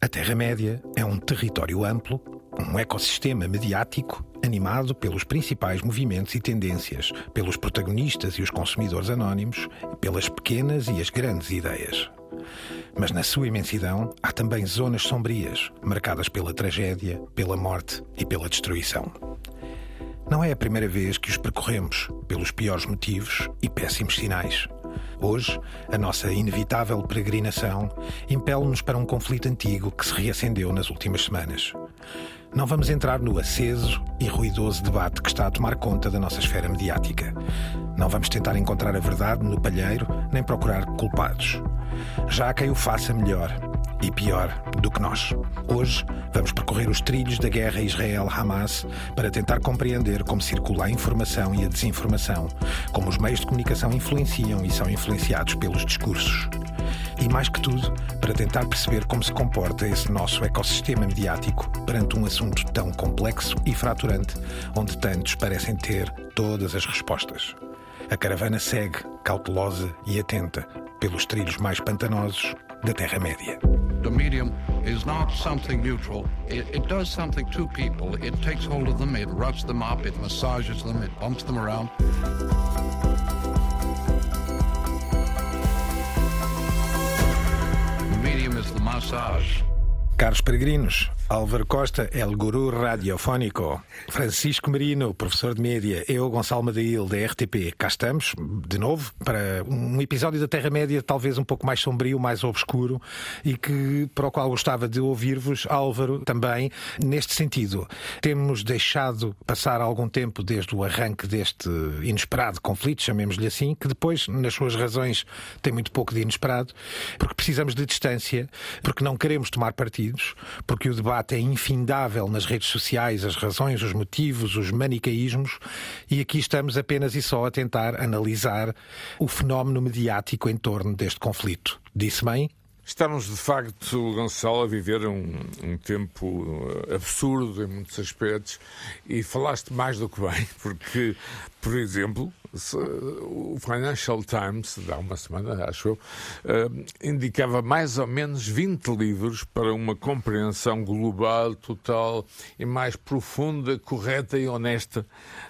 A Terra-média é um território amplo, um ecossistema mediático animado pelos principais movimentos e tendências, pelos protagonistas e os consumidores anónimos, pelas pequenas e as grandes ideias. Mas na sua imensidão há também zonas sombrias, marcadas pela tragédia, pela morte e pela destruição. Não é a primeira vez que os percorremos pelos piores motivos e péssimos sinais. Hoje, a nossa inevitável peregrinação impele-nos para um conflito antigo que se reacendeu nas últimas semanas. Não vamos entrar no aceso e ruidoso debate que está a tomar conta da nossa esfera mediática. Não vamos tentar encontrar a verdade no palheiro nem procurar culpados. Já há quem o faça melhor e pior do que nós. Hoje vamos percorrer os trilhos da guerra Israel-Hamas para tentar compreender como circula a informação e a desinformação, como os meios de comunicação influenciam e são influenciados pelos discursos. E mais que tudo, para tentar perceber como se comporta esse nosso ecossistema mediático perante um assunto tão complexo e fraturante, onde tantos parecem ter todas as respostas. A caravana segue, cautelosa e atenta, pelos trilhos mais pantanosos da Terra-média. The medium is not something neutral. It, it, does something to people. It takes hold of them, it roughs them up, it massages them, it bumps them around. The medium is the massage. Caros peregrinos, Álvaro Costa, El Guru Radiofónico, Francisco Marino, professor de média, eu, Gonçalo Madail, da RTP. Cá estamos, de novo, para um episódio da Terra-média talvez um pouco mais sombrio, mais obscuro e que, para o qual gostava de ouvir-vos, Álvaro, também, neste sentido. Temos deixado passar algum tempo desde o arranque deste inesperado conflito, chamemos-lhe assim, que depois, nas suas razões, tem muito pouco de inesperado, porque precisamos de distância, porque não queremos tomar partido porque o debate é infindável nas redes sociais, as razões, os motivos, os manicaísmos, e aqui estamos apenas e só a tentar analisar o fenómeno mediático em torno deste conflito. Disse bem? Estamos, de facto, Gonçalo, a viver um, um, tempo absurdo em muitos aspectos e falaste mais do que bem, porque, por exemplo, o Financial Times, há uma semana, acho eu, uh, indicava mais ou menos 20 livros para uma compreensão global, total e mais profunda, correta e honesta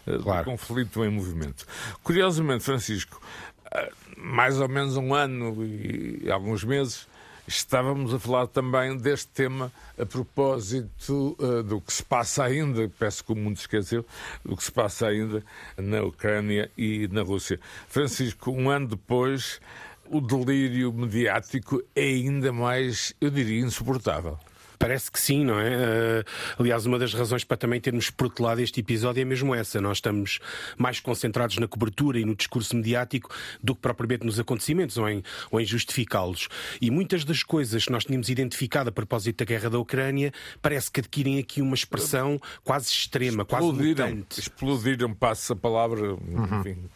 uh, claro. do conflito em movimento. Curiosamente, Francisco, uh, mais ou menos um ano e alguns meses Estávamos a falar também deste tema a propósito uh, do que se passa ainda, peço que o mundo esqueceu, do que se passa ainda na Ucrânia e na Rússia. Francisco, um ano depois, o delírio mediático é ainda mais, eu diria, insuportável. Parece que sim, não é? Uh, aliás, uma das razões para também termos protelado este episódio é mesmo essa. Nós estamos mais concentrados na cobertura e no discurso mediático do que propriamente nos acontecimentos ou em, ou em justificá-los. E muitas das coisas que nós tínhamos identificado a propósito da guerra da Ucrânia parece que adquirem aqui uma expressão quase extrema, explodiram, quase mutante. Explodiram, passa a palavra, uhum.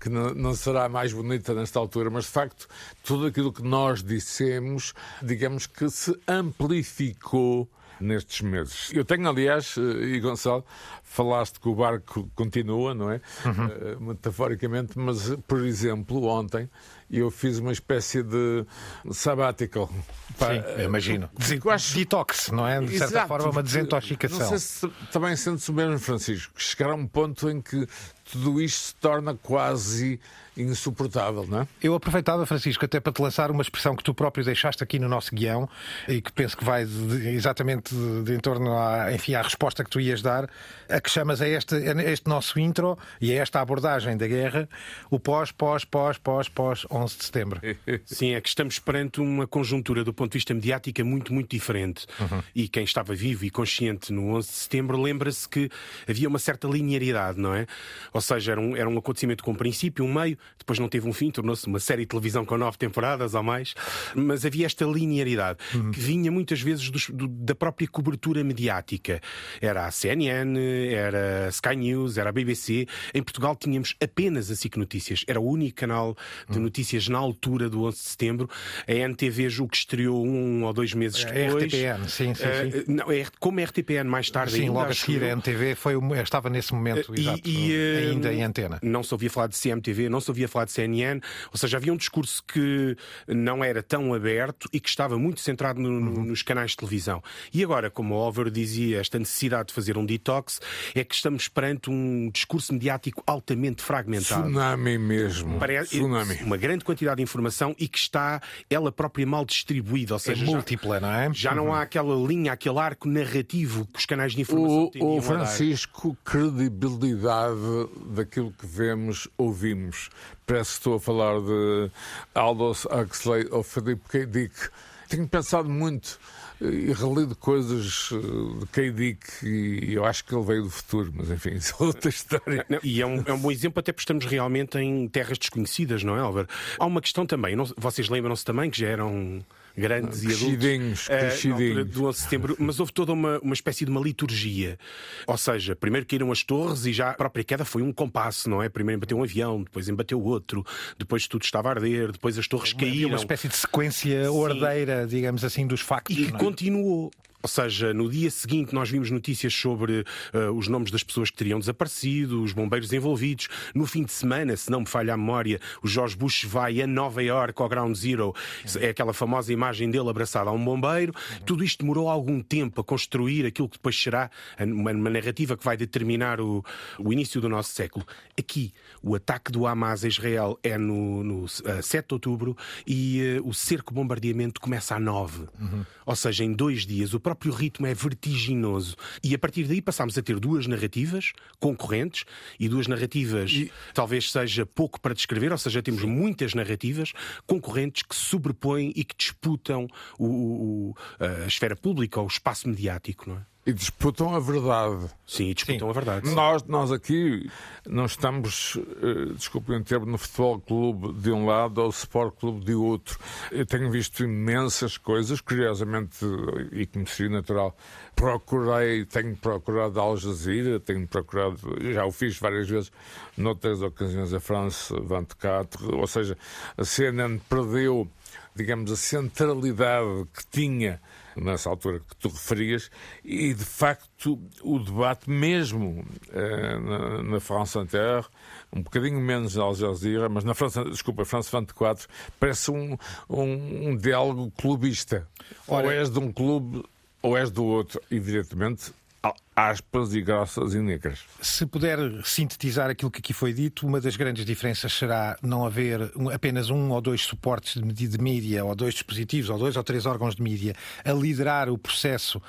Que não, não será mais bonita nesta altura, mas de facto tudo aquilo que nós dissemos, digamos que se amplificou nestes meses. Eu tenho, aliás, eh, e Gonçalo, falaste que o barco continua, não é? Uhum. Uh, metaforicamente, mas, por exemplo, ontem eu fiz uma espécie de sabbatical. Sim, imagino. Eu acho... Detox, não é? De certa Exato, forma, uma desintoxicação. Não sei se também sentes o mesmo, Francisco, chegar a um ponto em que tudo isto se torna quase insuportável, não é? Eu aproveitava, Francisco, até para te lançar uma expressão que tu próprio deixaste aqui no nosso guião e que penso que vai exatamente de, de em torno à, enfim, à resposta que tu ias dar, a que chamas a este, a este nosso intro e a esta abordagem da guerra, o pós, pós, pós, pós, pós 11 de setembro. Sim, é que estamos perante uma conjuntura do ponto de vista mediática muito, muito diferente. Uhum. E quem estava vivo e consciente no 11 de setembro lembra-se que havia uma certa linearidade, não é? Ou seja, era um, era um acontecimento com um princípio, um meio, depois não teve um fim, tornou-se uma série de televisão com nove temporadas ou mais, mas havia esta linearidade uhum. que vinha muitas vezes do, do, da própria cobertura mediática. Era a CNN, era a Sky News, era a BBC. Em Portugal tínhamos apenas a SIC Notícias, era o único canal de notícias notícias na altura do 11 de setembro. A NTV julgo que estreou um ou dois meses É depois. RTPN, sim, sim, sim. Uh, não, é, como é RTPN mais tarde Sim, ainda, logo a seguir a NTV foi, estava nesse momento, E- exato, e, eh, ainda em antena. Não se ouvia falar de CMTV, não se ouvia falar de CNN, ou seja, havia um discurso que não era tão aberto e que estava muito centrado no- Uhum. nos canais de televisão. E agora, como o Over dizia, esta necessidade de fazer um detox é que estamos perante um discurso mediático altamente fragmentado. Tsunami mesmo. Parece- Tsunami. Uma grande quantidade de informação e que está ela própria mal distribuída, ou É seja, já- múltipla, não é? já não há aquela linha, aquele arco narrativo que os canais de informação O, o. Francisco, credibilidade daquilo que vemos, ouvimos. Parece que estou a falar de Aldous Huxley ou Philip K. Dick. Tenho pensado muito eh, e relido coisas eh, de K. Dick e eu acho que ele veio do futuro, mas enfim, isso é outra história. Não, e é um, é um bom exemplo, até porque estamos realmente em terras desconhecidas, não é, Álvaro? Há uma questão também, não- vocês lembram-se também que já eram grandes e adultos. Crescidinhos, eh, crescidinhos. do 11 de setembro, mas houve toda uma, uma espécie de uma liturgia. Ou seja, primeiro caíram as torres e já a própria queda foi um compasso, não é? Primeiro embateu um avião, depois embateu outro, depois tudo estava a arder, depois as torres caíram. uma espécie de sequência ordeira, digamos assim, dos factos. E que é? continuou. Ou seja, no dia seguinte nós vimos notícias sobre eh, os nomes das pessoas que teriam desaparecido, os bombeiros envolvidos. No fim de semana, se não me falha a memória, o George Bush vai a Nova York ao Ground Zero. É aquela famosa imagem dele abraçado a um bombeiro. Tudo isto demorou algum tempo a construir aquilo que depois será uma, uma narrativa que vai determinar o, o início do nosso século. Aqui, o ataque do Hamas a Israel é no, no eh, 7 de outubro e eh, o cerco-bombardeamento começa a 9. Ou seja, em dois dias. O próprio ritmo é vertiginoso. E a partir daí passámos a ter duas narrativas concorrentes e duas narrativas talvez seja pouco para descrever, ou seja, temos muitas narrativas concorrentes que se sobrepõem e que disputam o- o- a esfera pública, o espaço mediático, não é? E disputam a verdade. Sim, disputam a verdade. Nós, nós aqui não estamos, eh, desculpem o termo, no futebol clube de um lado ou Sport Clube de outro. Eu tenho visto imensas coisas, curiosamente, e como seria natural, procurei, tenho procurado Al Jazeera, tenho procurado, já o fiz várias vezes, noutras ocasiões, a France 24, ou seja, a CNN perdeu, digamos, a centralidade que tinha nessa altura que tu referias, e de facto o debate mesmo eh, na, na France Inter, um bocadinho menos na Al Jazeera, mas na França, desculpa, France 24, parece um, um, um diálogo clubista. ou és de um clube ou és do outro, evidentemente, aspas e graças e negras. Se puder sintetizar aquilo que aqui foi dito, uma das grandes diferenças será não haver apenas um ou dois suportes de mídia, ou dois dispositivos, ou dois ou três órgãos de mídia a liderar o processo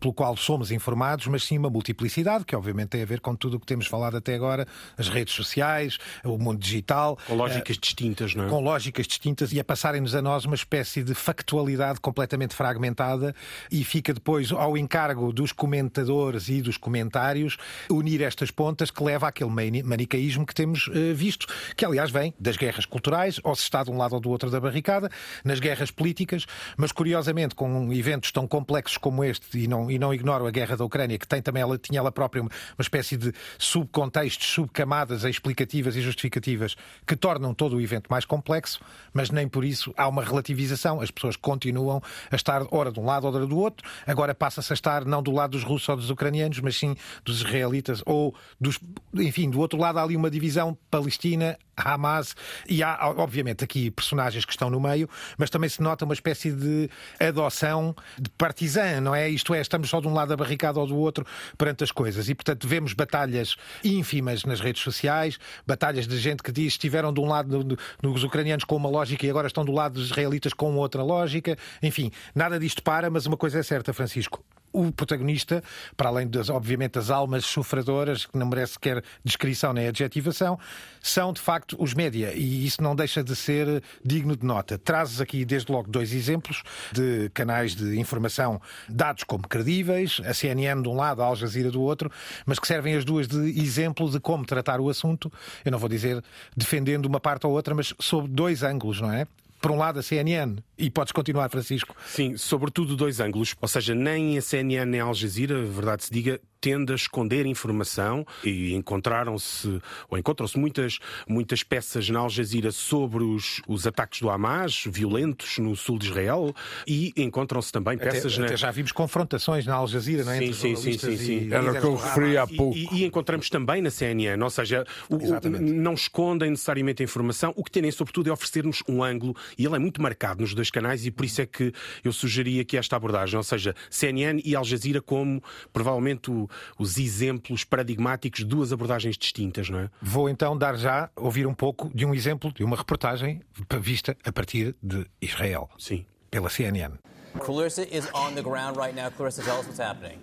pelo qual somos informados, mas sim uma multiplicidade, que obviamente tem a ver com tudo o que temos falado até agora, as redes sociais, o mundo digital. Com lógicas distintas, não é? com lógicas distintas e a passarem-nos a nós uma espécie de factualidade completamente fragmentada e fica depois ao encargo dos comentadores e dos comentários unir estas pontas que leva àquele mani- manicaísmo que temos eh, visto, que aliás vem das guerras culturais, ou se está de um lado ou do outro da barricada, nas guerras políticas, mas curiosamente com eventos tão complexos como este, e não, e não ignoro a guerra da Ucrânia, que tem também ela, tinha ela própria uma, uma espécie de subcontextos, subcamadas explicativas e justificativas que tornam todo o evento mais complexo, mas nem por isso há uma relativização. As pessoas continuam a estar ora de um lado, ora do outro. Agora passa-se a estar não do lado dos russos ou dos ucranianos, mas sim dos israelitas ou dos. Enfim, do outro lado há ali uma divisão Palestina, Hamas, e há, obviamente, aqui personagens que estão no meio, mas também se nota uma espécie de adoção de partisã, não é? Isto é, estamos só de um lado da barricada ou do outro perante as coisas. E, portanto, vemos batalhas ínfimas nas redes sociais, batalhas de gente que diz estiveram de um lado nos ucranianos com uma lógica e agora estão do lado dos israelitas com outra lógica. Enfim, nada disto para, mas uma coisa é certa, Francisco o protagonista, para além das, obviamente, das almas sofredoras, que não merece sequer descrição nem adjetivação, são de facto os média. E isso não deixa de ser digno de nota. Trazes aqui, desde logo, dois exemplos de canais de informação dados como credíveis, a CNN de um lado, a Al Jazeera do outro, mas que servem as duas de exemplo de como tratar o assunto. Eu não vou dizer defendendo uma parte ou outra, mas sob dois ângulos, não é? Por um lado, a CNN, e podes continuar, Francisco. Sim, sobretudo dois ângulos. Ou seja, nem a CNN nem a Al Jazeera, verdade se diga, tende a esconder informação e encontraram-se, ou encontram-se muitas, muitas peças na Al Jazeera sobre os, os ataques do Hamas, violentos no sul de Israel, e encontram-se também peças... Até, na... até já vimos confrontações na Al Jazeera, não é? Sim, Entre sim, sim, sim, sim. Era o que eu referi há pouco. E, e, encontramos também na CNN, ou seja, o, o, não escondem necessariamente a informação, o que têm sobretudo é oferecer-nos um ângulo, e ele é muito marcado nos dois canais, e por isso é que eu sugeria que esta abordagem, ou seja, CNN e Al Jazeera como provavelmente o, os exemplos paradigmáticos de duas abordagens distintas, não é? Vou então dar já, ouvir um pouco de um exemplo, de uma reportagem vista a partir de Israel. Sim. Pela CNN. Clarissa is on the ground right now. Clarissa, tell us what's happening.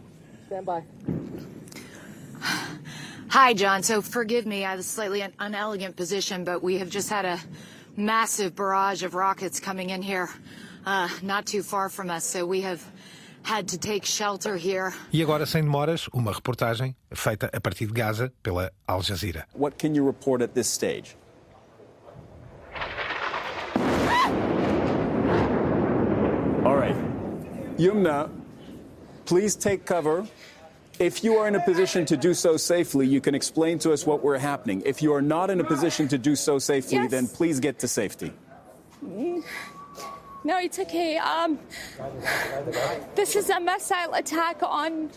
Stand by. Hi, John. So forgive me, I have a slightly un- unelegant position, but we have just had a massive barrage of rockets coming in here, uh, not too far from us. So we have had to take shelter here. E agora, sem demoras, uma reportagem feita a partir de Gaza pela Al Jazeera. What can you report at this stage? All right. Yumna, please take cover. If you are in a position to do so safely, you can explain to us what we're happening. If you are not in a position to do so safely, Yes. then please get to safety. No, it's okay. Um, this is a missile attack on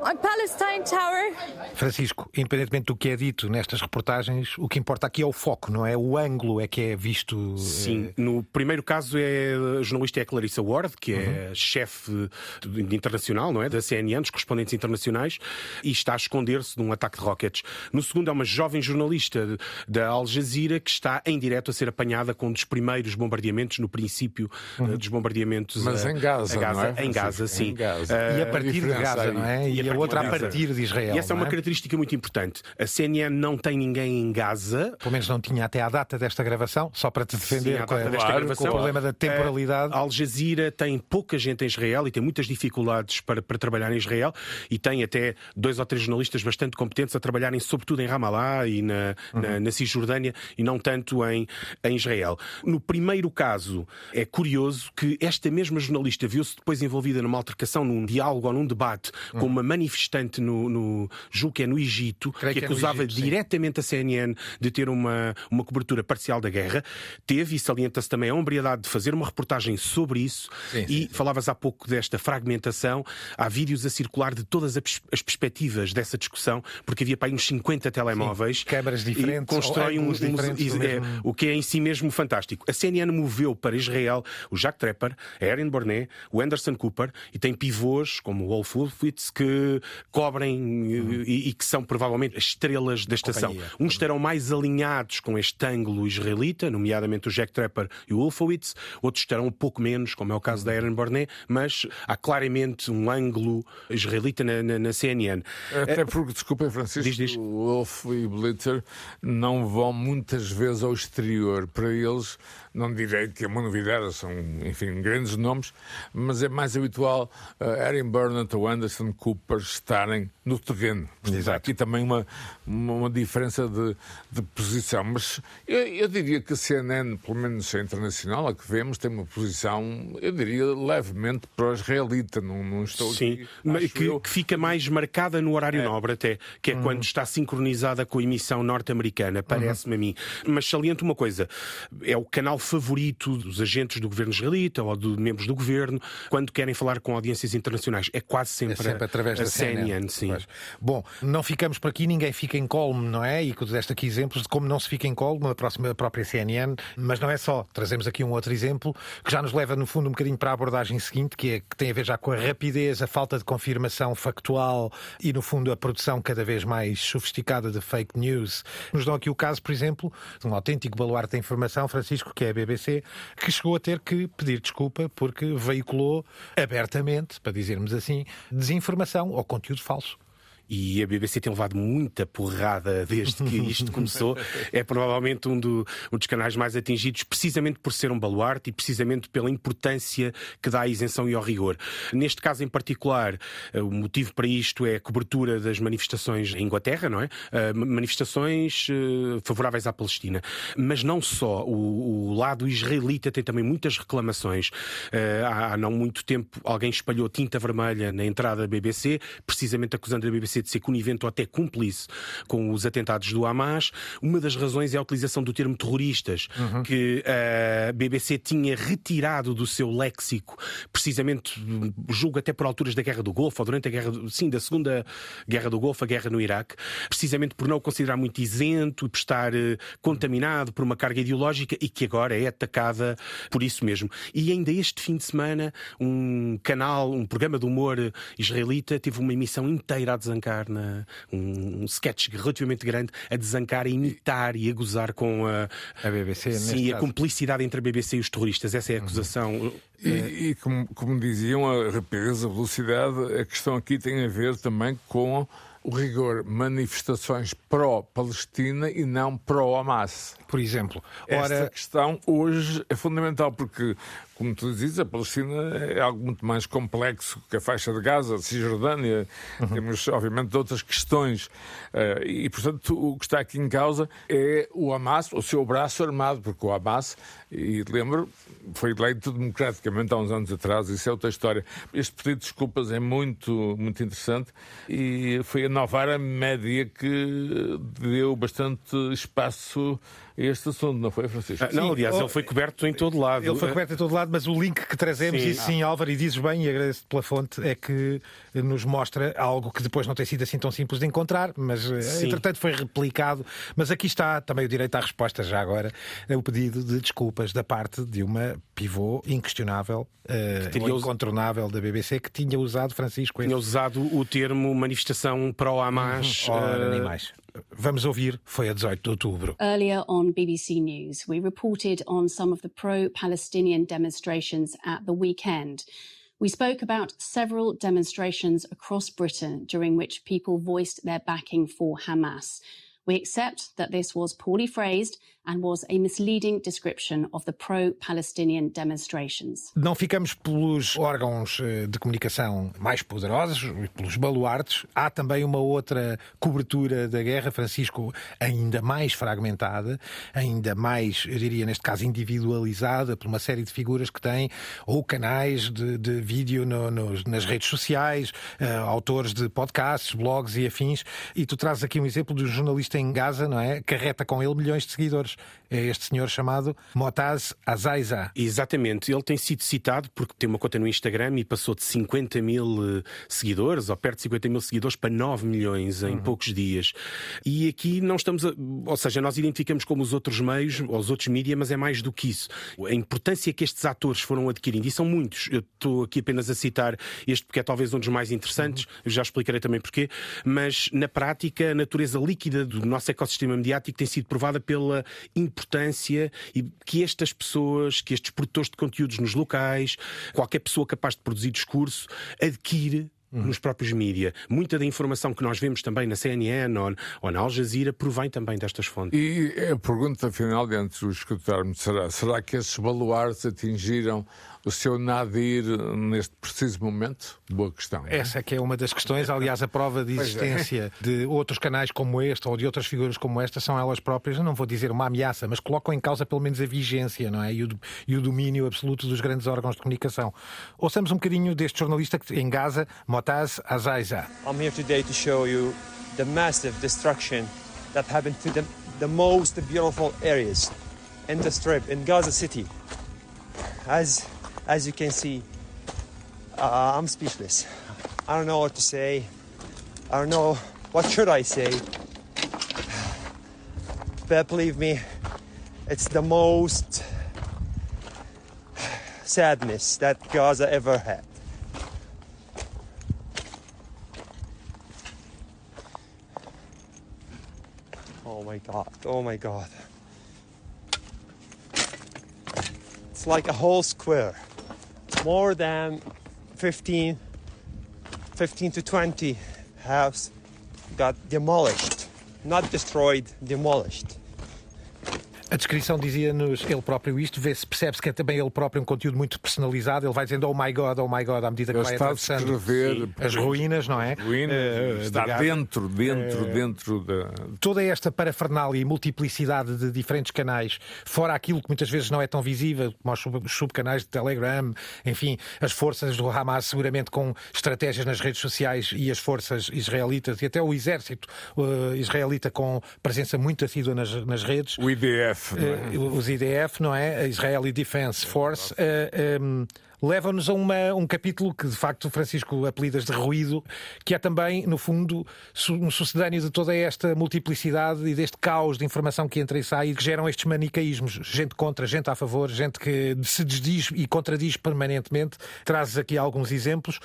on Palestine Tower. Francisco, independentemente do que é dito nestas reportagens, o que importa aqui é o foco, não é? O ângulo é que é visto. Sim, no primeiro caso é a jornalista é a Clarissa Ward, que é chefe de- internacional, não é, da CNN, dos correspondentes internacionais, e está a esconder-se de um ataque de rockets. No segundo é uma jovem jornalista da Al Jazeera que está em direto a ser apanhada com um dos primeiros bombardeamentos no princípio eh, dos bombardeamentos Mas a- em Gaza, a Gaza, é, Em? Gaza, sim. Em Gaza. Eh, E a partir de diferença Gaza, não é? E, a outra a partir de Israel. E essa é uma característica muito importante. A CNN não tem ninguém em Gaza, Pelo menos não tinha até à data desta gravação, só para te defender Sim, com, a- data desta com gravação. o problema da temporalidade. A Al Jazeera tem pouca gente em Israel e tem muitas dificuldades para, para trabalhar em Israel e tem até dois ou três jornalistas bastante competentes a trabalharem sobretudo em Ramallah e na, na, na Cisjordânia e não tanto em, em Israel. No primeiro caso, é curioso que esta mesma jornalista viu-se depois envolvida numa altercação, num diálogo ou num debate com uma manifestante no, no julgo que é no Egito, Creio que é acusava Egito, sim. diretamente a CNN de ter uma, uma cobertura parcial da guerra. Teve, e salienta-se também a hombridade de fazer uma reportagem sobre isso. Sim, e falavas há pouco desta fragmentação. Há vídeos a circular de todas as pers- as perspectivas dessa discussão, porque havia para aí uns 50 telemóveis. câmaras e diferentes, ou um, ângulos um- é, o que é em si mesmo fantástico. A CNN moveu para Israel o Jacques Trepper, a Erin Bornet, o Anderson Cooper e tem pivôs como o Wolf Wolfowitz que cobrem eh, e, e que são provavelmente as estrelas da estação. Companhia. Uns estarão mais alinhados com este ângulo israelita, nomeadamente o Jack Trapper e o Wolfowitz, outros estarão um pouco menos, como é o caso da Erin Bornet, mas há claramente um ângulo israelita na, na- na CNN. Até porque, desculpem, Francisco, Diz, diz. o Wolf e o Blitzer não vão muitas vezes ao exterior. Para eles, não direi que é uma novidade, são, enfim, grandes nomes, mas é mais habitual uh, Erin Burnett ou Anderson Cooper estarem no terreno. Portanto, há Exato. Aqui também uma, uma, uma diferença de, de posição. Mas eu, eu diria que a CNN, pelo menos a internacional, a que vemos, tem uma posição, eu diria, levemente pró-israelita. Não, não estou Sim, aqui, que, eu. que fica mais marcada no horário nobre até, que é quando está sincronizada com a emissão norte-americana, parece-me a mim. Mas saliento uma coisa, é o canal favorito dos agentes do governo israelita ou de membros do governo quando querem falar com audiências internacionais. É quase É sempre, sempre através a da CNN, sim. Pois. Bom, não ficamos por aqui, ninguém fica em colme, não é? E deste aqui exemplos de como não se fica em colme, a, próxima, a própria CNN, mas não é só. Trazemos aqui um outro exemplo que já nos leva, no fundo, um bocadinho para a abordagem seguinte, que, é, que tem a ver já com a rapidez, a falta de confirmação factual e, no fundo, a produção cada vez mais sofisticada de fake news. Nos dão aqui o caso, por exemplo, de um autêntico baluarte da informação, Francisco, que é a BBC, que chegou a ter que pedir desculpa porque veiculou abertamente, para dizermos assim, desinformação ou conteúdo falso. E a BBC tem levado muita porrada desde que isto começou. É provavelmente um, do, um, dos canais mais atingidos, precisamente por ser um baluarte e precisamente pela importância que dá à isenção e ao rigor. Neste caso em particular, eh, o motivo para isto é a cobertura das manifestações em Inglaterra, não é? Uh, manifestações uh, favoráveis à Palestina. Mas não só. O, o, lado israelita tem também muitas reclamações. Uh, há, há não muito tempo alguém espalhou tinta vermelha na entrada da BBC, precisamente acusando a BBC de ser conivente ou até cúmplice com os atentados do Hamas. Uma das razões é a utilização do termo terroristas, uhum. que a BBC tinha retirado do seu léxico, precisamente, julgo até por alturas da Guerra do Golfo, ou durante a Guerra, sim, da Segunda Guerra do Golfo, a guerra no Iraque, precisamente por não o considerar muito isento e por estar uh, contaminado por uma carga ideológica e que agora é atacada por isso mesmo. E ainda este fim de semana, um canal, um programa de humor israelita teve uma emissão inteira a desancar na, um, um sketch relativamente grande a desancar, a imitar e a gozar com a, a BBC. Sim, a caso. cumplicidade entre a BBC e os terroristas. Essa é a uhum. acusação. Uhum. E, e como, como, diziam, a rapidez, a velocidade, a questão aqui tem a ver também com o rigor manifestações pró-Palestina e não pró-Hamas. Por exemplo, ora... esta questão hoje é fundamental porque como tu dizes, a Palestina é algo muito mais complexo que a faixa de Gaza, a Cisjordânia, uhum. temos obviamente outras questões uh, e, portanto, o que está aqui em causa é o Hamas, o seu braço armado, porque o Hamas, e lembro, foi eleito democraticamente há uns anos atrás, isso é outra história. Este pedido de desculpas é muito, muito interessante e foi a Novara Média que deu bastante espaço este assunto, não foi, Francisco? Ah, não, aliás, ele foi coberto em todo lado. Ele foi coberto em todo lado, mas o link que trazemos, sim. e sim, Álvaro, e dizes bem, e agradeço pela fonte, é que nos mostra algo que depois não tem sido assim tão simples de encontrar, mas eh, sim. entretanto foi replicado. Mas aqui está também o direito à resposta, já agora, é o pedido de desculpas da parte de uma pivô inquestionável, uh, teria incontornável da BBC, que tinha usado, Francisco. Tinha usado o termo manifestação pró-Hamas. Uhum. Ora, uh, nem mais. Vamos ouvir, foi a 18 de outubro. Earlier on BBC News, we reported on some of the pro-Palestinian demonstrations at the weekend. We spoke about several demonstrations across Britain during which people voiced their backing for Hamas. We accept that this was poorly phrased and was a misleading description of the pro-Palestinian demonstrations. Não ficamos pelos órgãos eh, de comunicação mais poderosos, pelos baluartes. Há também uma outra cobertura da guerra, Francisco, ainda mais fragmentada, ainda mais, eu diria neste caso, individualizada por uma série de figuras que têm ou canais de, de vídeo no, no, nas redes sociais, uh, autores de podcasts, blogs e afins. E tu trazes aqui um exemplo de um jornalista em Gaza, não é? Carreta com ele milhões de seguidores é este senhor chamado Motaz Azaiza. Exatamente, ele tem sido citado porque tem uma conta no Instagram e passou de 50 mil eh, seguidores, ou perto de 50 mil seguidores, para 9 milhões em uhum. poucos dias. E aqui não estamos, a, ou seja, nós identificamos como os outros meios, ou os outros mídias, mas é mais do que isso. A importância que estes atores foram adquirindo, e são muitos, eu estou aqui apenas a citar este porque é talvez um dos mais interessantes, uhum. eu já explicarei também porquê, mas na prática a natureza líquida do nosso ecossistema mediático tem sido provada pela importância e que estas pessoas, que estes produtores de conteúdos nos locais, qualquer pessoa capaz de produzir discurso, adquire Uhum. nos próprios mídias. Muita da informação que nós vemos também na CNN ou, ou, na Al Jazeera provém também destas fontes. E a pergunta final, antes de o escutarmos, será, será que esses baluartes atingiram o seu nadir neste preciso momento? Boa questão. É? Essa é que é uma das questões. Aliás, a prova de é. existência é. de outros canais como este ou de outras figuras como esta são elas próprias, não vou dizer uma ameaça, mas colocam em causa pelo menos a vigência não é? e, o, e o domínio absoluto dos grandes órgãos de comunicação. Ouçamos um bocadinho deste jornalista em Gaza, Motaz Azaiza. I'm here today to show you the massive destruction that happened to the, the most beautiful areas in the strip in Gaza City. As as you can see, uh, I'm speechless. I don't know what to say. I don't know what should I say. But believe me, it's the most sadness that Gaza ever had. Oh my god, oh my god. It's like a whole square. More than 15, 15 to 20 house got demolished, not destroyed, demolished. A descrição dizia-nos ele próprio isto, vê-se, percebe-se que é também ele próprio um conteúdo muito personalizado. Ele vai dizendo oh my God, oh my God, à medida que Ele vai atravessando descrever as ruínas, não é? ruínas, Eh, está de dentro, dentro, Eh, dentro da. toda esta parafernália e multiplicidade de diferentes canais, fora aquilo que muitas vezes não é tão visível, como os sub- os subcanais de Telegram, enfim, as forças do Hamas seguramente com estratégias nas redes sociais e as forças israelitas e até o exército eh, israelita com presença muito assídua nas, nas redes. O IDF. Não é? Eh, os IDF, não é? A Israeli Defense Force. eh, em, Levam-nos a uma- um capítulo que, de facto, Francisco apelidas de ruído, que é também, no fundo, um sucedâneo de toda esta multiplicidade e deste caos de informação que entra e sai e que geram estes manicaísmos. Gente contra, gente a favor, gente que se desdiz e contradiz permanentemente. Trazes aqui alguns exemplos.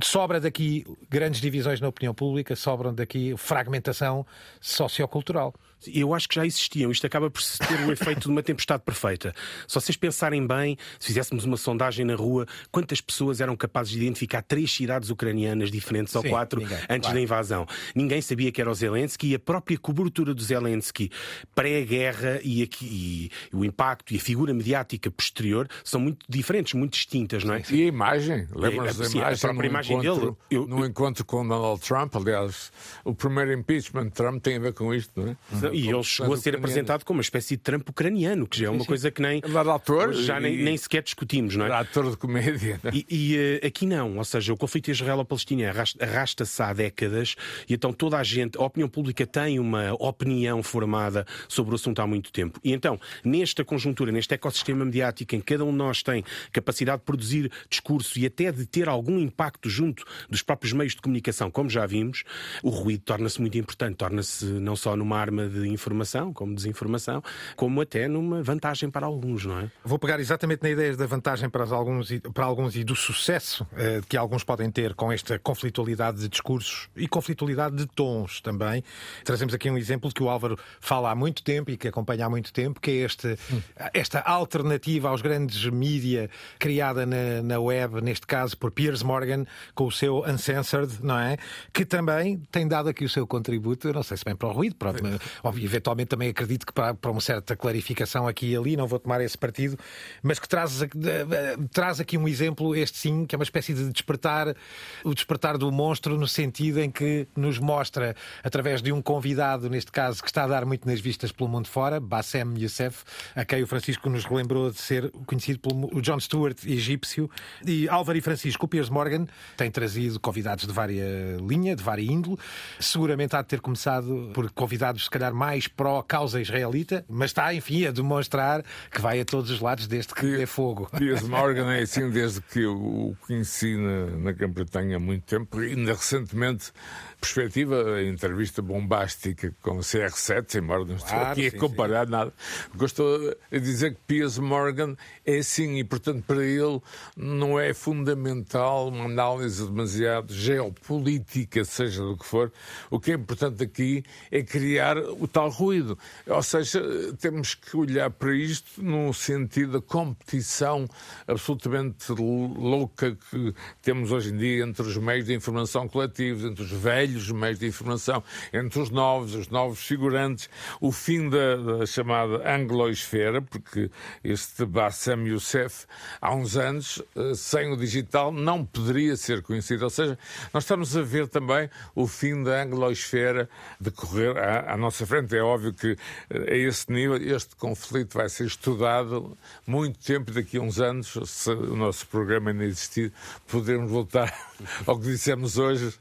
Sobra daqui grandes divisões na opinião pública, sobram daqui fragmentação sociocultural. Eu acho que já existiam. Isto acaba por ter o efeito de uma tempestade perfeita. Se vocês pensarem bem, se fizéssemos uma sondagem na rua, quantas pessoas eram capazes de identificar três cidades ucranianas diferentes ou Sim, quatro ninguém, antes claro. da invasão? Ninguém sabia que era o Zelensky e a própria cobertura do Zelensky pré-guerra e, aqui- e o impacto e a figura mediática posterior são muito diferentes, muito distintas, não é? E a imagem, É, da sim, a imagem, própria imagem encontro, dele, eu- no encontro com Donald Trump, aliás, o primeiro impeachment de Trump tem a ver com isto, não é? E ele chegou a ser apresentado como uma espécie de Trump ucraniano, que já é uma coisa que nem, Ele era ator já nem, e- nem sequer discutimos, não é? Ator de comédia. não é? E, e, eh, aqui não, ou seja, o conflito israelo-palestiniano arrasta- arrasta-se há décadas e então toda a gente, a opinião pública tem uma opinião formada sobre o assunto há muito tempo. E então, nesta conjuntura, neste ecossistema mediático em que cada um de nós tem capacidade de produzir discurso e até de ter algum impacto junto dos próprios meios de comunicação, como já vimos, o ruído torna-se muito importante, torna-se não só numa arma de informação, como desinformação, como até numa vantagem para alguns, não é? Vou pegar exatamente na ideia da vantagem para, alguns, e- para alguns e do sucesso eh, que alguns podem ter com esta conflitualidade de discursos e conflitualidade de tons também. Trazemos aqui um exemplo que o Álvaro fala há muito tempo e que acompanha há muito tempo, que é este, esta alternativa aos grandes mídia criada na, na web, neste caso por Piers Morgan, com o seu Uncensored, não é? Que também tem dado aqui o seu contributo, não sei se bem para o ruído, óbvio, eventualmente também acredito que para, para uma certa clarificação aqui e ali, não vou tomar esse partido, mas que traz, eh, traz aqui um exemplo, este sim, que é uma espécie de despertar, o despertar do monstro, no sentido em que nos mostra, através de um convidado, neste caso, que está a dar muito nas vistas pelo mundo fora, Bassem Youssef, a quem o Francisco nos relembrou de ser conhecido pelo John Stewart egípcio, e Álvaro e Francisco, Piers Morgan, têm trazido convidados de várias linha, de várias índole. Seguramente há de ter começado por convidados, se calhar, mais pró-causa israelita, mas está, enfim, a demonstrar que vai a todos os lados desde que é fogo. Piers Morgan é assim desde que eu o conheci na, na Grã-Bretanha há muito tempo, e ainda recentemente, perspectiva, a entrevista bombástica com o CR7, embora não estou Claro, aqui sim, a comparar nada, gostou a dizer que Piers Morgan é assim, e portanto para ele não é fundamental uma análise demasiado geopolítica, seja do que for. O que é importante aqui é criar o tal ruído. Ou seja, temos que olhar para isto no sentido da competição absolutamente louca que temos hoje em dia entre os meios de informação coletivos, entre os velhos meios de informação, entre os novos, os novos figurantes, o fim da, da chamada angloesfera, porque este Bassem Youssef, há uns anos, eh, sem o digital, não poderia ser conhecido. Ou seja, nós estamos a ver também o fim da angloesfera decorrer à, à nossa frente. É óbvio que eh, a esse nível este conflito vai ser estudado muito tempo, daqui a uns anos, se o nosso programa ainda existir, podermos voltar ao que dissemos hoje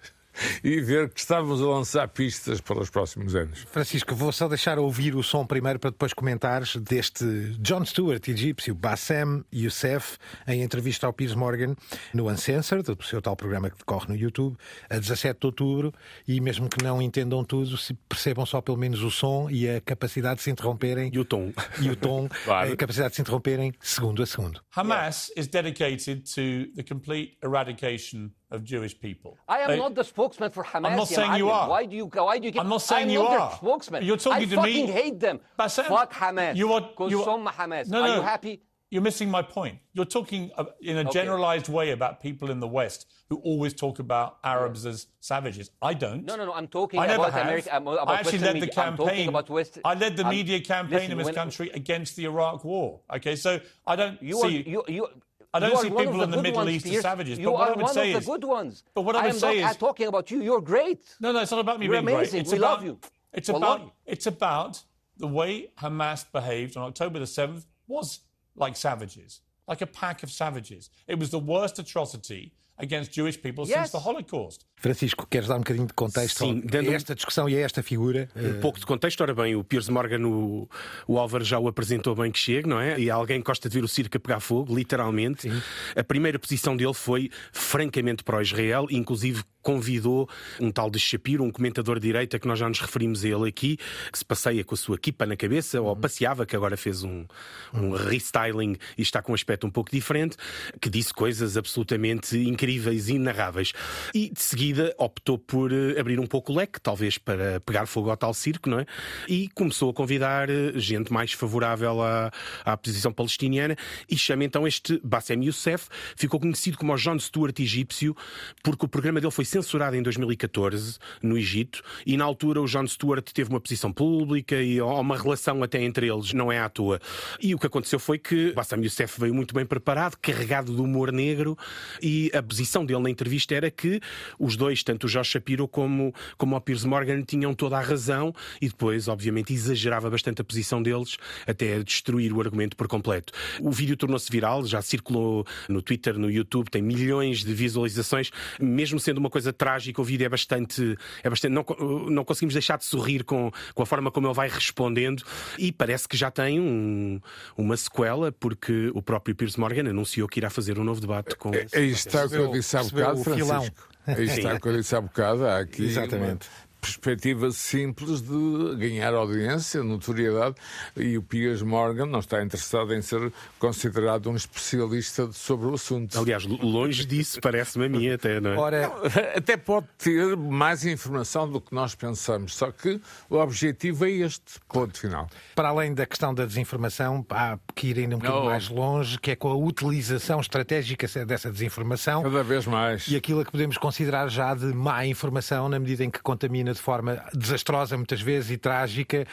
e ver que estávamos a lançar pistas para os próximos anos. Francisco, vou só deixar ouvir o som primeiro para depois comentares deste John Stewart, egípcio, Bassem Youssef, em entrevista ao Piers Morgan no Uncensored, o seu tal programa que decorre no YouTube, a 17 de outubro, e mesmo que não entendam tudo, se percebam só pelo menos o som e a capacidade de se interromperem. E o tom. E o tom, Claro. a capacidade de se interromperem segundo a segundo. Hamas is dedicated to the complete eradication of Jewish people. I am They- not the spokesman for Hamas. I'm not saying you are. Why do you why do you keep I'm not saying I'm you not are. their spokesman. You're talking I to fucking hate them. Bassem, Fuck Hamas. you are- you are- Hamas. No, are no. you happy? You're missing my point. You're talking uh, in a Okay. generalized way about people in the West who always talk about Arabs as savages. I don't. No, no, no. I'm talking I about. America. um, About I actually Western led the media. Campaign. about West. I led the I'm- media campaign listen, in this country against the Iraq War. Okay, so I don't You see. are, you, you, I don't you see people in the Middle ones, East as savages. You but what are I would one say of is, the good ones. But what I, I would am say not is, talking about you. You're great. no, no, it's not about me You're being great. amazing. It's We about, love you. It's Wallahi. about it's about the way Hamas behaved on October the seventh was like savages, like a pack of savages. It was the worst atrocity against Jewish people since Yes. the Holocaust. Francisco, queres dar um bocadinho de contexto Sim, a dando- esta discussão e a esta figura? Um pouco de contexto, ora bem, o Piers Morgan, o, o Álvaro já o apresentou bem que chega, não é? E alguém gosta de ver o circo a pegar fogo, literalmente. A primeira posição dele foi francamente pró-Israel, inclusive convidou um tal de Shapiro, um comentador de direita que nós já nos referimos a ele aqui, que se passeia com a sua equipa na cabeça, ou passeava, que agora fez um, um restyling e está com um aspecto um pouco diferente, que disse coisas absolutamente incríveis e inarráveis. E de seguida optou por eh, abrir um pouco o leque, talvez para pegar fogo ao tal circo, não é? E começou a convidar eh, gente mais favorável à, à posição palestiniana e chama então este Bassem Youssef, ficou conhecido como o John Stewart egípcio, porque o programa dele foi censurado em 2014 no Egito e na altura o John Stewart teve uma posição pública e há uma relação até entre eles, não é à toa. E o que aconteceu foi que Bassem Youssef veio muito bem preparado, carregado de humor negro e a posição dele na entrevista era que os dois, tanto o Josh Shapiro como, como o Piers Morgan, tinham toda a razão e depois, obviamente, exagerava bastante a posição deles até destruir o argumento por completo. O vídeo tornou-se viral, já circulou no Twitter, no YouTube, tem milhões de visualizações, mesmo sendo uma coisa trágica, o vídeo é bastante. É bastante não, não conseguimos deixar de sorrir com, com a forma como ele vai respondendo e parece que já tem um- uma sequela, porque o próprio Piers Morgan anunciou que irá fazer um novo debate com. É, Aí está o que eu disse há bocado, o filão. Francisco. Aí está o que eu disse há bocado. Há aqui Exatamente. uma perspectiva simples de ganhar audiência, notoriedade, e o Piers Morgan não está interessado em ser considerado um especialista sobre o assunto. Aliás, longe disso, parece-me a mim até, não é? Ora, Até pode ter mais informação do que nós pensamos, só que o objetivo é este, ponto final. para além da questão da desinformação, há que ir ainda um bocadinho Não. mais longe, que é com a utilização estratégica dessa desinformação. Cada vez mais. E aquilo que podemos considerar já de má informação, na medida em que contamina de forma desastrosa, muitas vezes, e trágica,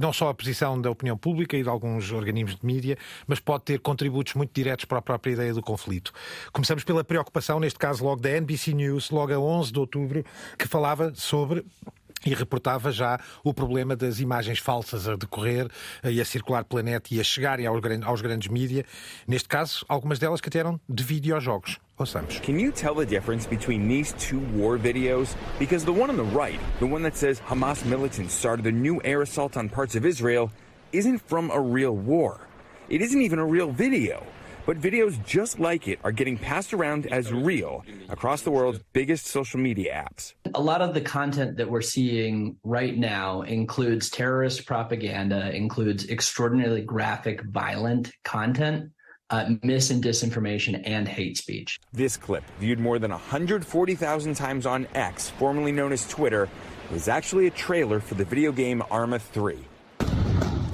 não só a posição da opinião pública e de alguns organismos de mídia, mas pode ter contributos muito diretos para a própria ideia do conflito. Começamos pela preocupação, neste caso logo da NBC News, logo a 11 de outubro, que falava sobre e reportava já o problema das imagens falsas a decorrer eh, e a circular pela net e a chegarem aos, gran- aos grandes mídia. Neste caso, algumas delas que até eram de videojogos. Ouçamos. Can you tell the difference between these two war videos? Because the one on the right, the one that says Hamas militants started a new air assault on parts of Israel, isn't from a real war. It isn't even a real video. But videos just like it are getting passed around as real across the world's biggest social media apps. A lot of the content that we're seeing right now includes terrorist propaganda, includes extraordinarily graphic, violent content, uh, mis and disinformation, and hate speech. This clip, viewed more than 140,000 times on X, formerly known as Twitter, is actually a trailer for the video game Arma 3.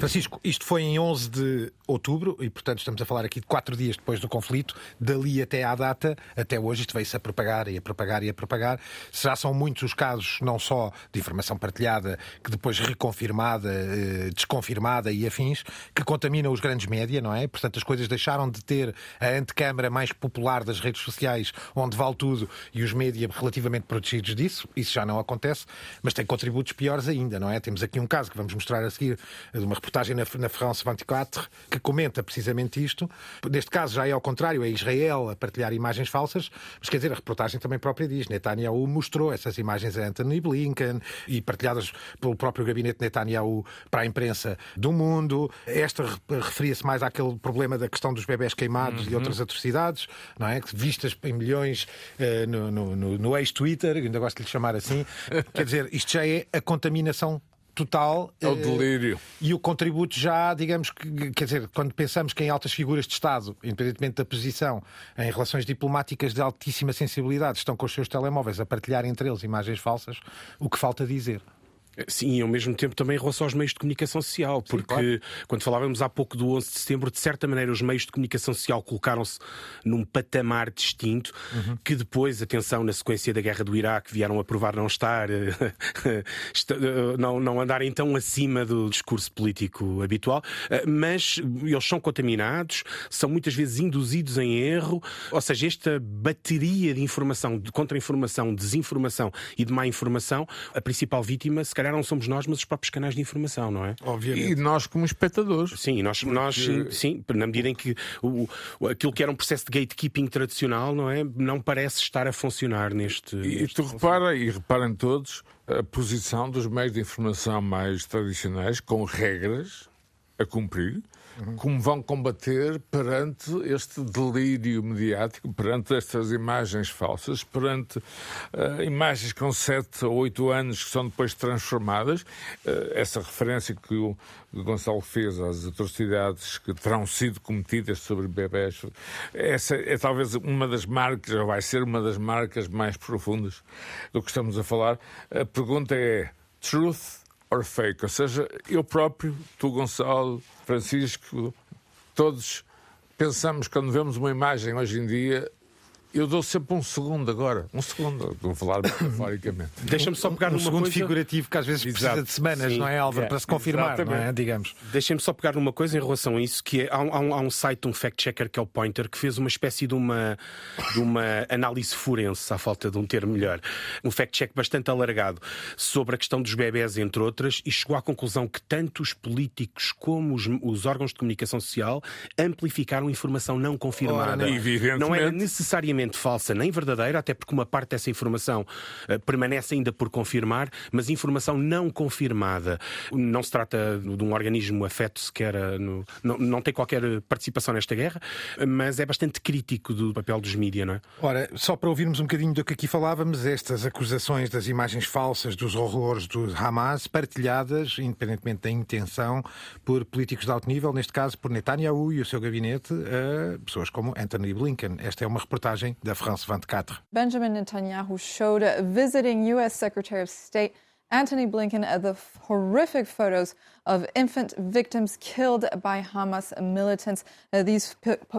Francisco, isto foi em 11 de outubro e, portanto, estamos a falar aqui de quatro dias depois do conflito. Dali até à data, até hoje, isto veio-se a propagar e a propagar e a propagar. Já são muitos os casos, não só de informação partilhada, que depois reconfirmada, eh, desconfirmada e afins, que contaminam os grandes média, não é? Portanto, as coisas deixaram de ter a antecâmara mais popular das redes sociais, onde vale tudo, e os média relativamente protegidos disso. Isso já não acontece, mas tem contributos piores ainda, não é? Temos aqui um caso que vamos mostrar a seguir, de uma na, na France 24, que comenta precisamente isto. Neste caso já é ao contrário, é Israel a partilhar imagens falsas, mas quer dizer, a reportagem também própria diz, Netanyahu mostrou essas imagens a Anthony Blinken e partilhadas pelo próprio gabinete Netanyahu para a imprensa do mundo. Esta re- referia-se mais àquele problema da questão dos bebés queimados e Uhum. outras atrocidades, não é? Vistas em milhões eh, no, no, no, no ex-Twitter, ainda gosto de lhe chamar assim. Quer dizer, isto já é a contaminação total. É o eh, delírio. e o contributo já, digamos que, quer dizer, quando pensamos que em altas figuras de Estado, independentemente da posição, em relações diplomáticas de altíssima sensibilidade, estão com os seus telemóveis a partilhar entre eles imagens falsas, o que falta dizer. Sim, e ao mesmo tempo também em relação aos meios de comunicação social, porque claro. quando falávamos há pouco do 11 de setembro, de certa maneira os meios de comunicação social colocaram-se num patamar distinto, uhum. que depois, atenção, na sequência da guerra do Iraque, vieram a provar não estar, não, não andarem tão acima do discurso político habitual, mas eles são contaminados, são muitas vezes induzidos em erro, ou seja, esta bateria de informação, de contra-informação, desinformação e de má informação, a principal vítima, se calhar não somos nós, mas os próprios canais de informação, não é? Obviamente. E nós como espectadores. Sim, nós, Porque... nós sim, na medida em que o, aquilo que era um processo de gatekeeping tradicional, não é? Não parece estar a funcionar neste. E tu repara, e reparem todos, a posição dos meios de informação mais tradicionais, com regras a cumprir, como vão combater perante este delírio mediático, perante estas imagens falsas, perante uh, imagens com 7 ou 8 anos que são depois transformadas. Uh, essa referência que o Gonçalo fez às atrocidades que terão sido cometidas sobre bebés, essa é talvez uma das marcas, ou vai ser uma das marcas mais profundas do que estamos a falar. A pergunta é: truth or fake? Ou seja, eu próprio, tu, Gonçalo, Francisco, todos pensamos quando vemos uma imagem hoje em dia eu dou sempre um segundo agora. Um segundo. Estou a falar metaforicamente. Deixa-me só pegar um, numa segundo coisa... figurativo que às vezes Exato. precisa de semanas, Sim. não é, Álvaro? É. Para se confirmar, não é? Digamos. Deixem-me só pegar numa coisa em relação a isso, que é, há, um, há um site, um fact-checker que é o Pointer, que fez uma espécie de uma, de uma análise forense, à falta de um termo melhor. Um fact-check bastante alargado sobre a questão dos bebés, entre outras, e chegou à conclusão que tanto os políticos como os, os órgãos de comunicação social amplificaram informação não confirmada. Ora, não era necessariamente falsa nem verdadeira, até porque uma parte dessa informação uh, permanece ainda por confirmar, mas informação não confirmada. Não se trata de um organismo afeto sequer, uh, no, não, não tem qualquer participação nesta guerra, mas é bastante crítico do papel dos mídias, não é? Ora, só para ouvirmos um bocadinho do que aqui falávamos, estas acusações das imagens falsas dos horrores do Hamas, partilhadas, independentemente da intenção, por políticos de alto nível, neste caso por Netanyahu e o seu gabinete, pessoas como Anthony Blinken. Esta é uma reportagem France 24. Benjamin Netanyahu showed visiting U.S. Secretary of State Antony Blinken the horrific photos of infant victims killed by Hamas militants. Uh, these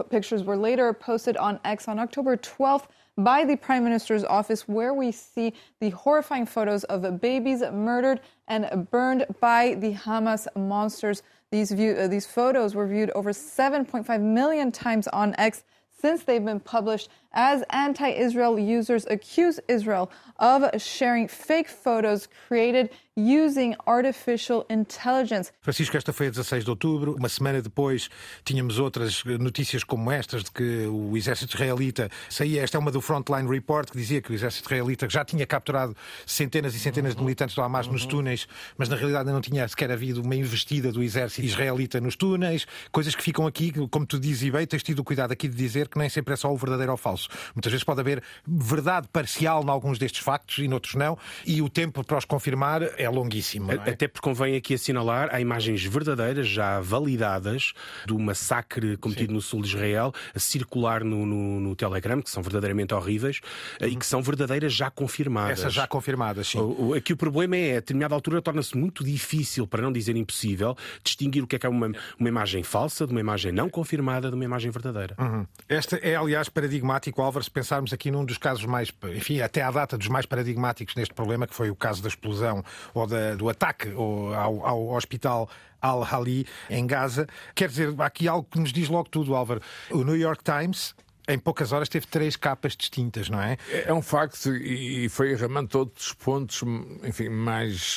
pictures were later posted on X on October 12th by the Prime Minister's office, where we see the horrifying photos of babies murdered and burned by the Hamas monsters. These, view, uh, these photos were viewed over 7.5 million times on X since they've been published as anti Israel users accuse Israel of sharing fake photos created using artificial intelligence. Francisco, esta foi a 16 de outubro. Uma semana depois tínhamos outras notícias como estas de que o exército israelita saía. Esta é uma do Frontline Report que dizia que o exército israelita já tinha capturado centenas e centenas de militantes do Hamas nos túneis, mas na realidade não tinha sequer havido uma investida do exército israelita nos túneis. Coisas que ficam aqui, como tu dizes e bem, tens tido o cuidado aqui de dizer que nem sempre é só o verdadeiro ou falso. Muitas vezes pode haver verdade parcial em alguns destes factos e noutros não, e o tempo para os confirmar é longuíssimo. É? Até porque convém aqui assinalar, há imagens verdadeiras, já validadas, do massacre cometido Sim. no sul de Israel, a circular no, no, no, Telegram, que são verdadeiramente horríveis uhum. e que são verdadeiras já confirmadas. Essas já confirmadas, sim. O, aqui o problema é, a determinada altura torna-se muito difícil, para não dizer impossível, distinguir o que é que é uma, uma imagem falsa de uma imagem não confirmada de uma imagem verdadeira. Uhum. Esta é, aliás, paradigmático, Álvaro, se pensarmos aqui num dos casos mais, enfim, até à data dos mais paradigmáticos neste problema, que foi o caso da explosão ou da, do ataque ao, ao hospital Al-Hali em Gaza. Quer dizer, há aqui algo que nos diz logo tudo, Álvaro. O New York Times em poucas horas teve três capas distintas, não é? É um facto e foi arramando outros pontos, enfim, mais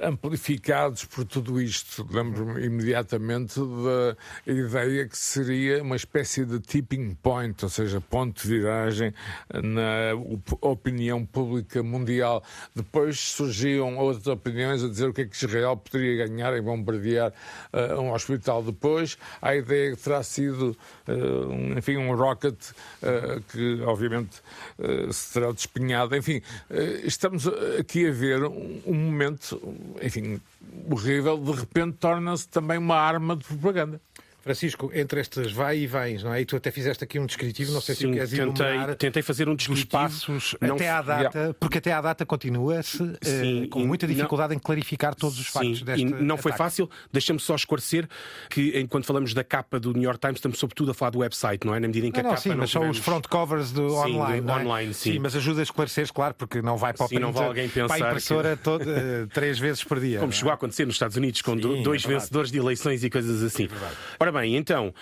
eh, amplificados por tudo isto. Lembro-me imediatamente da ideia que seria uma espécie de tipping point, ou seja, ponto de viragem na opinião pública mundial. Depois surgiam outras opiniões a dizer o que é que Israel poderia ganhar em bombardear uh, um hospital. Depois, a ideia que terá sido, uh, enfim, um rock Rocket, uh, que obviamente uh, se terá despenhado. Enfim, uh, estamos aqui a ver um, um, momento, enfim, horrível, de repente torna-se também uma arma de propaganda. Francisco, entre estes vai e vens, não é? E tu até fizeste aqui um descritivo, não sei se Sim, o queres tentei, tentei fazer um dos descritivo. passos Não até à data, porque até à data continua-se Sim, com muita não- dificuldade em clarificar todos os factos Sim, deste e não foi ataque. fácil. Deixa-me só esclarecer que, enquanto falamos da capa do New York Times, estamos sobretudo a falar do website, não é? Na medida em que Não, a não, capa sim, não mas são tivemos- os front covers do Sim, online. do não é? online, sim. mas ajuda a esclarecer, claro, porque não vai para o Sim, não vai alguém para a pensar impressora toda, eh, três vezes por dia. Como não é? chegou a acontecer nos Estados Unidos com Sim, dois é vencedores de eleições e coisas assim. Ora bem, então,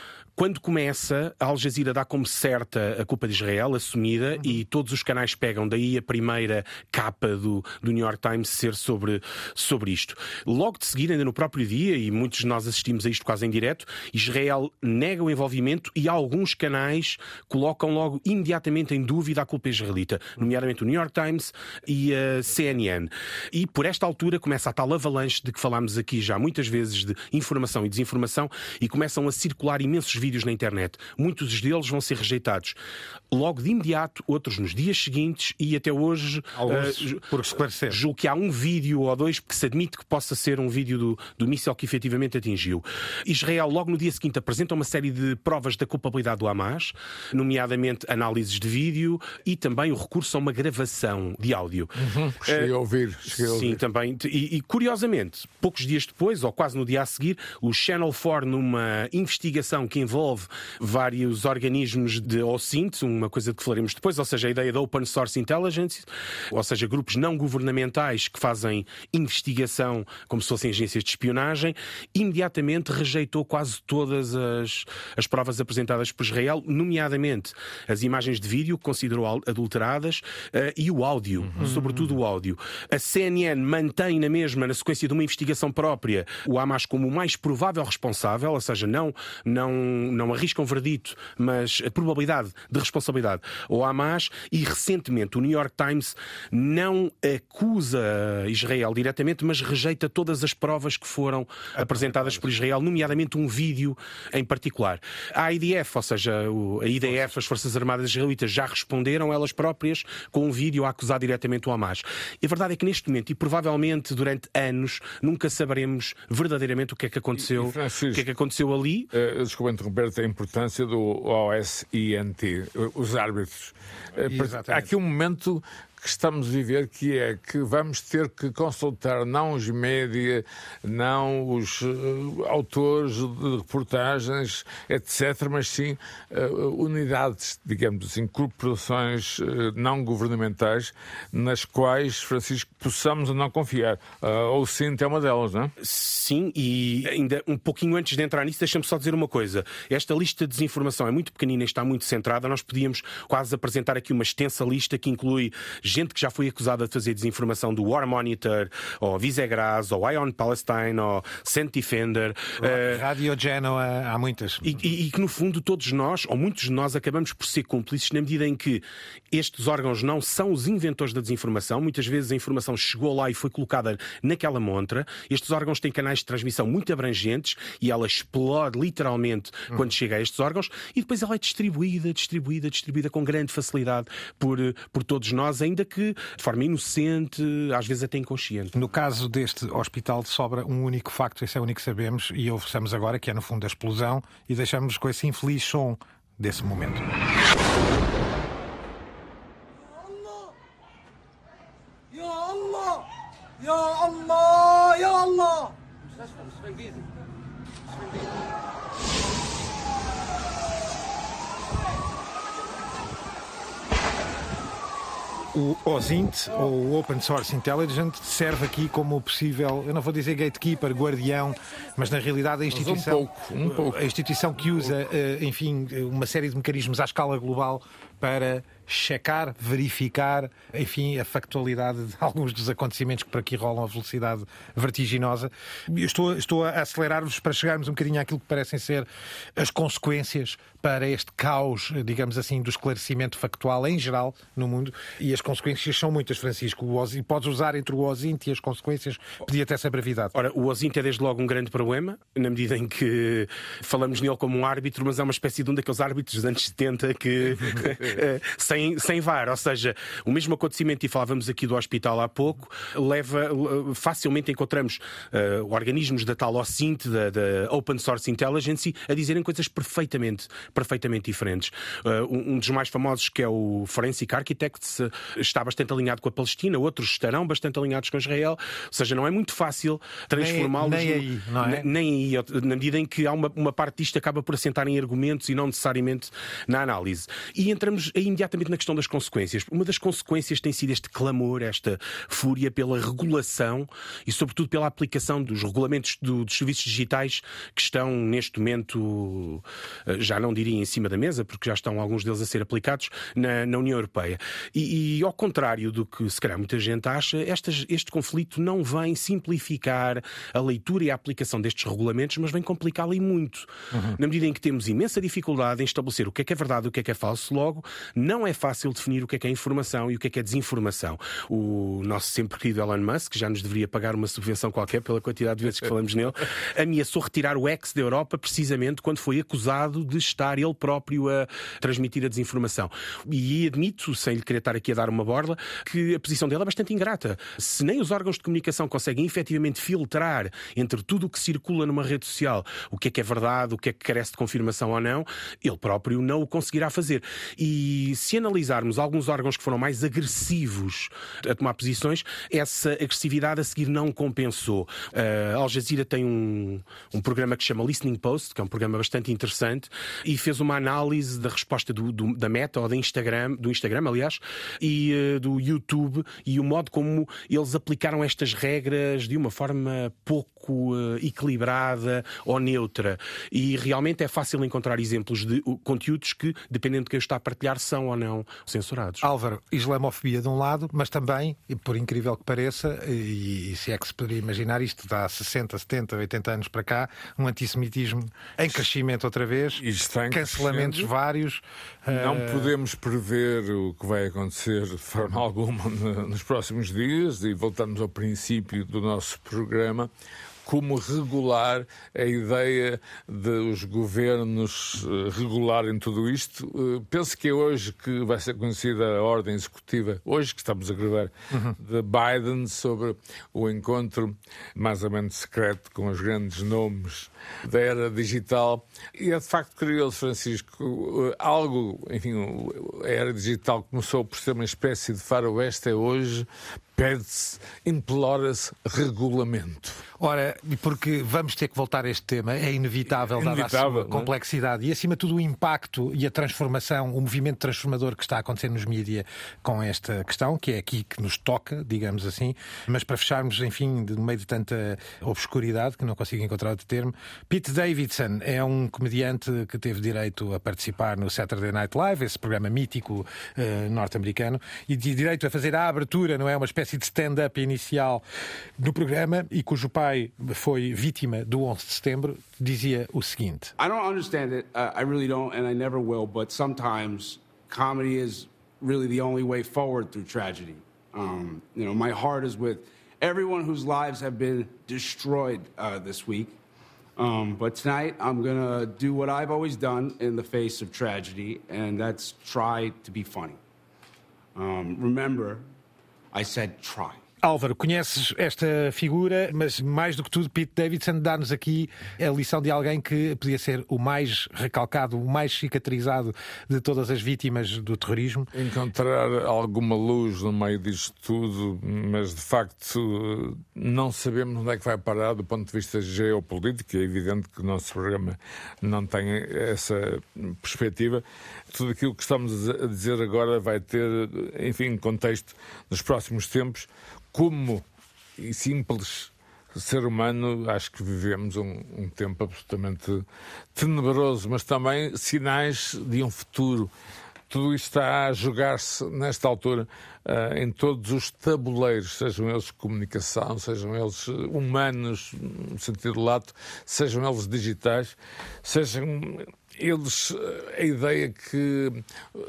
quando começa, a Al Jazeera dá como certa a culpa de Israel, assumida, Uhum. e todos os canais pegam. Daí a primeira capa do, do New York Times ser sobre, sobre isto. Logo de seguida, ainda no próprio dia, e muitos de nós assistimos a isto quase em direto, Israel nega o envolvimento e alguns canais colocam logo imediatamente em dúvida a culpa israelita, nomeadamente o New York Times e a CNN. E por esta altura começa a tal avalanche de que falámos aqui já muitas vezes de informação e desinformação e começam a circular imensos vídeos na internet. Muitos deles vão ser rejeitados logo de imediato, outros nos dias seguintes e até hoje. Alguns eh, por esclarecer. Julgo que há um vídeo ou dois que se admite que possa ser um vídeo do, do míssil que efetivamente atingiu. Israel, logo no dia seguinte, apresenta uma série de provas da culpabilidade do Hamas, nomeadamente análises de vídeo e também o recurso a uma gravação de áudio. Cheguei a ouvir. Cheguei a Sim, ouvir. também. E, e, curiosamente, poucos dias depois, ou quase no dia a seguir, o Channel 4, numa investigação que envolve vários organismos de OSINT, uma coisa de que falaremos depois, ou seja, a ideia da Open Source Intelligence, ou seja, grupos não governamentais que fazem investigação como se fossem agências de espionagem, imediatamente rejeitou quase todas as, as provas apresentadas por Israel, nomeadamente as imagens de vídeo que considerou adulteradas eh, e o áudio, sobretudo o áudio. A CNN mantém na mesma, na sequência de uma investigação própria, o Hamas como o mais provável responsável, ou seja, não, não, não arrisca um verdito, mas a probabilidade de responsabilidade ao Hamas. E recentemente o New York Times não acusa Israel diretamente, mas rejeita todas as provas que foram apresentadas por Israel, nomeadamente um vídeo em particular. A IDF, ou seja, a IDF, as Forças Armadas Israelitas, já responderam elas próprias com um vídeo a acusar diretamente o Hamas. E a verdade é que neste momento, e provavelmente durante anos, nunca saberemos verdadeiramente o que é que aconteceu, o que é que aconteceu ali. Uh, desculpa interromper a importância do OSINT, os árbitros. Uh, Exatamente. há aqui um momento que estamos a viver que é que vamos ter que consultar não os média, não os uh, autores de reportagens, etc., mas sim uh, unidades, digamos assim, corporações uh, não governamentais nas quais, Francisco, possamos ou não confiar. Ou SINT é uma delas, não é? Sim, e ainda um pouquinho antes de entrar nisso, deixa-me só dizer uma coisa. Esta lista de desinformação é muito pequenina e está muito centrada. Nós podíamos quase apresentar aqui uma extensa lista que inclui gente que já foi acusada de fazer desinformação do War Monitor, ou Visegras, ou Ion Palestine, ou Sent Defender. eh, Rádio Genoa, há muitas. e, e- e que, no fundo, todos nós, ou muitos de nós, acabamos por ser cúmplices na medida em que estes órgãos não são os inventores da desinformação. Muitas vezes a informação chegou lá e foi colocada naquela montra. Estes órgãos têm canais de transmissão muito abrangentes e ela explode literalmente quando chega a estes órgãos e depois ela é distribuída, distribuída, distribuída com grande facilidade por, eh, por todos nós, ainda ainda que de forma inocente, às vezes até inconsciente. No caso deste hospital sobra um único facto, esse é o único que sabemos e ouçamos agora, que é no fundo a explosão, e deixamos com esse infeliz som desse momento. Ya Allah, ya Allah. Müsteşfa, Bem-vindo. O OSINT, ou o Open Source Intelligence, serve aqui como o possível, eu não vou dizer gatekeeper, guardião, mas na realidade a Mas um instituição, pouco, um pouco. a instituição que usa, eh, enfim, uma série de mecanismos à escala global para checar, verificar, enfim, a factualidade de alguns dos acontecimentos que por aqui rolam a velocidade vertiginosa. Eu Estou, estou a acelerar-vos para chegarmos um bocadinho àquilo que parecem ser as consequências para este caos, digamos assim, do esclarecimento factual em geral no mundo. E as consequências são muitas, Francisco. O podes usar entre o OSINT e as consequências, pedia até essa brevidade. Ora, o OSINT é desde logo um grande problema, na medida em que falamos nele como um árbitro, mas é uma espécie de um daqueles árbitros dos anos 70 que, eh, sem sem, sem VAR. Ou seja, o mesmo acontecimento, e falávamos aqui do hospital há pouco, leva facilmente encontramos uh, organismos da tal OSINT, da, da, Open Source Intelligence, a dizerem coisas perfeitamente, perfeitamente diferentes. Uh, um, dos mais famosos, que é o Forensic Architects, está bastante alinhado com a Palestina, outros estarão bastante alinhados com Israel, ou seja, não é muito fácil transformá-los. Nem, nem aí, não é? Nem aí, na medida em que há uma, uma parte disto acaba por assentar em argumentos e não necessariamente na análise. E entramos imediatamente na questão das consequências. Uma das consequências tem sido este clamor, esta fúria pela regulação e, sobretudo, pela aplicação dos regulamentos do, dos serviços digitais que estão, neste momento, eh, já não diria em cima da mesa, porque já estão alguns deles a ser aplicados na, na União Europeia. E, e, ao contrário do que, se calhar, muita gente acha, estas, este conflito não vem simplificar a leitura e a aplicação destes regulamentos, mas vem complicá-la e muito. Uhum. Na medida em que temos imensa dificuldade em estabelecer o que é que é verdade e o que é que é falso, logo, não é fácil definir o que é que é informação e o que é que é desinformação. O nosso sempre querido Elon Musk, que já nos deveria pagar uma subvenção qualquer pela quantidade de vezes que falamos nele, ameaçou retirar o ex da Europa precisamente quando foi acusado de estar ele próprio a transmitir a desinformação. E admito, sem lhe querer estar aqui a dar uma borla, que a posição dele é bastante ingrata. Se nem os órgãos de comunicação conseguem efetivamente filtrar entre tudo o que circula numa rede social o que é que é verdade, o que é que carece de confirmação ou não, ele próprio não o conseguirá fazer. E se analisarmos alguns órgãos que foram mais agressivos a tomar posições, essa agressividade a seguir não compensou. Uh, Al Jazeera tem um, um programa que se chama Listening Post, que é um programa bastante interessante, e fez uma análise da resposta do, do, da Meta ou da Instagram, do Instagram, aliás, e uh, do YouTube e o modo como eles aplicaram estas regras de uma forma pouco uh, equilibrada ou neutra. E realmente é fácil encontrar exemplos de conteúdos que, dependendo de quem está a partilhar, são ou não censurados. Álvaro, islamofobia de um lado, mas também, por incrível que pareça, e, e se é que se poderia imaginar isto, dá 60, 70, 80 anos para cá, um antissemitismo em crescimento outra vez, cancelamentos vários. Não uh... podemos prever o que vai acontecer de forma alguma nos próximos dias e voltamos ao princípio do nosso programa como regular a ideia de os governos eh, regularem tudo isto. Eh, penso que é hoje que vai ser conhecida a ordem executiva, hoje que estamos a gravar, uhum. de Biden sobre o encontro mais ou menos secreto com os grandes nomes da era digital. E é de facto curioso, Francisco, eh, algo, enfim, a era digital começou por ser uma espécie de faroeste, é hoje pede-se, implora-se regulamento. Ora, porque vamos ter que voltar a este tema, é inevitável, é inevitável dada a sua é? complexidade e, acima de tudo, o impacto e a transformação, o movimento transformador que está a acontecer nos mídias com esta questão, que é aqui que nos toca, digamos assim. Mas para fecharmos, enfim, no meio de tanta obscuridade, que não consigo encontrar outro termo, Pete Davidson é um comediante que teve direito a participar no Saturday Night Live, esse programa mítico uh, norte-americano, e de direito a fazer a abertura, não é? Uma espécie de stand-up inicial no programa e cujo pai foi vítima do 11 de setembro, dizia o seguinte: I don't understand it. Uh, I really don't, and I never will. But sometimes comedy is really the only way forward through tragedy. Um, you know, my heart is with everyone whose lives have been destroyed uh, this week. Um, but tonight, I'm going to do what I've always done in the face of tragedy, and that's try to be funny. Um, remember, I said try. Álvaro, conheces esta figura, mas mais do que tudo, Pete Davidson dá-nos aqui a lição de alguém que podia ser o mais recalcado, o mais cicatrizado de todas as vítimas do terrorismo. Encontrar alguma luz no meio disto tudo, mas de facto não sabemos onde é que vai parar do ponto de vista geopolítico. É evidente que o nosso programa não tem essa perspectiva. Tudo aquilo que estamos a dizer agora vai ter, enfim, contexto nos próximos tempos como simples ser humano, acho que vivemos um, um, tempo absolutamente tenebroso, mas também sinais de um futuro. Tudo isto está a jogar-se, nesta altura, uh, em todos os tabuleiros, sejam eles de comunicação, sejam eles humanos, no sentido lato, sejam eles digitais, sejam eles a ideia que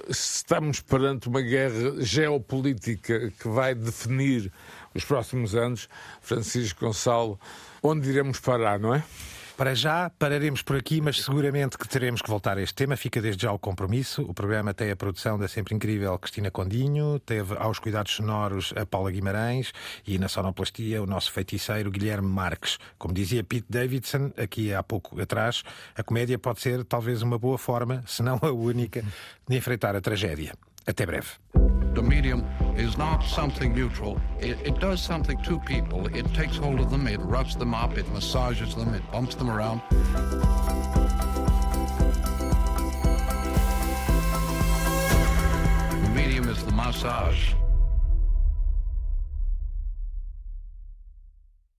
estamos perante uma guerra geopolítica que vai definir os próximos anos, Francisco Gonçalo, onde iremos parar, não é? Para já, pararemos por aqui, mas seguramente que teremos que voltar a este tema. Fica desde já o compromisso. O programa tem a produção da sempre incrível Cristina Condinho, teve aos cuidados sonoros a Paula Guimarães e na sonoplastia o nosso feiticeiro Guilherme Marques. Como dizia Pete Davidson aqui há pouco atrás, a comédia pode ser talvez uma boa forma, se não a única, de enfrentar a tragédia. Até breve. The medium is not something neutral. It, it, does something to people. It takes hold of them, it roughs them up, it massages them, it bumps them around. The medium is the massage.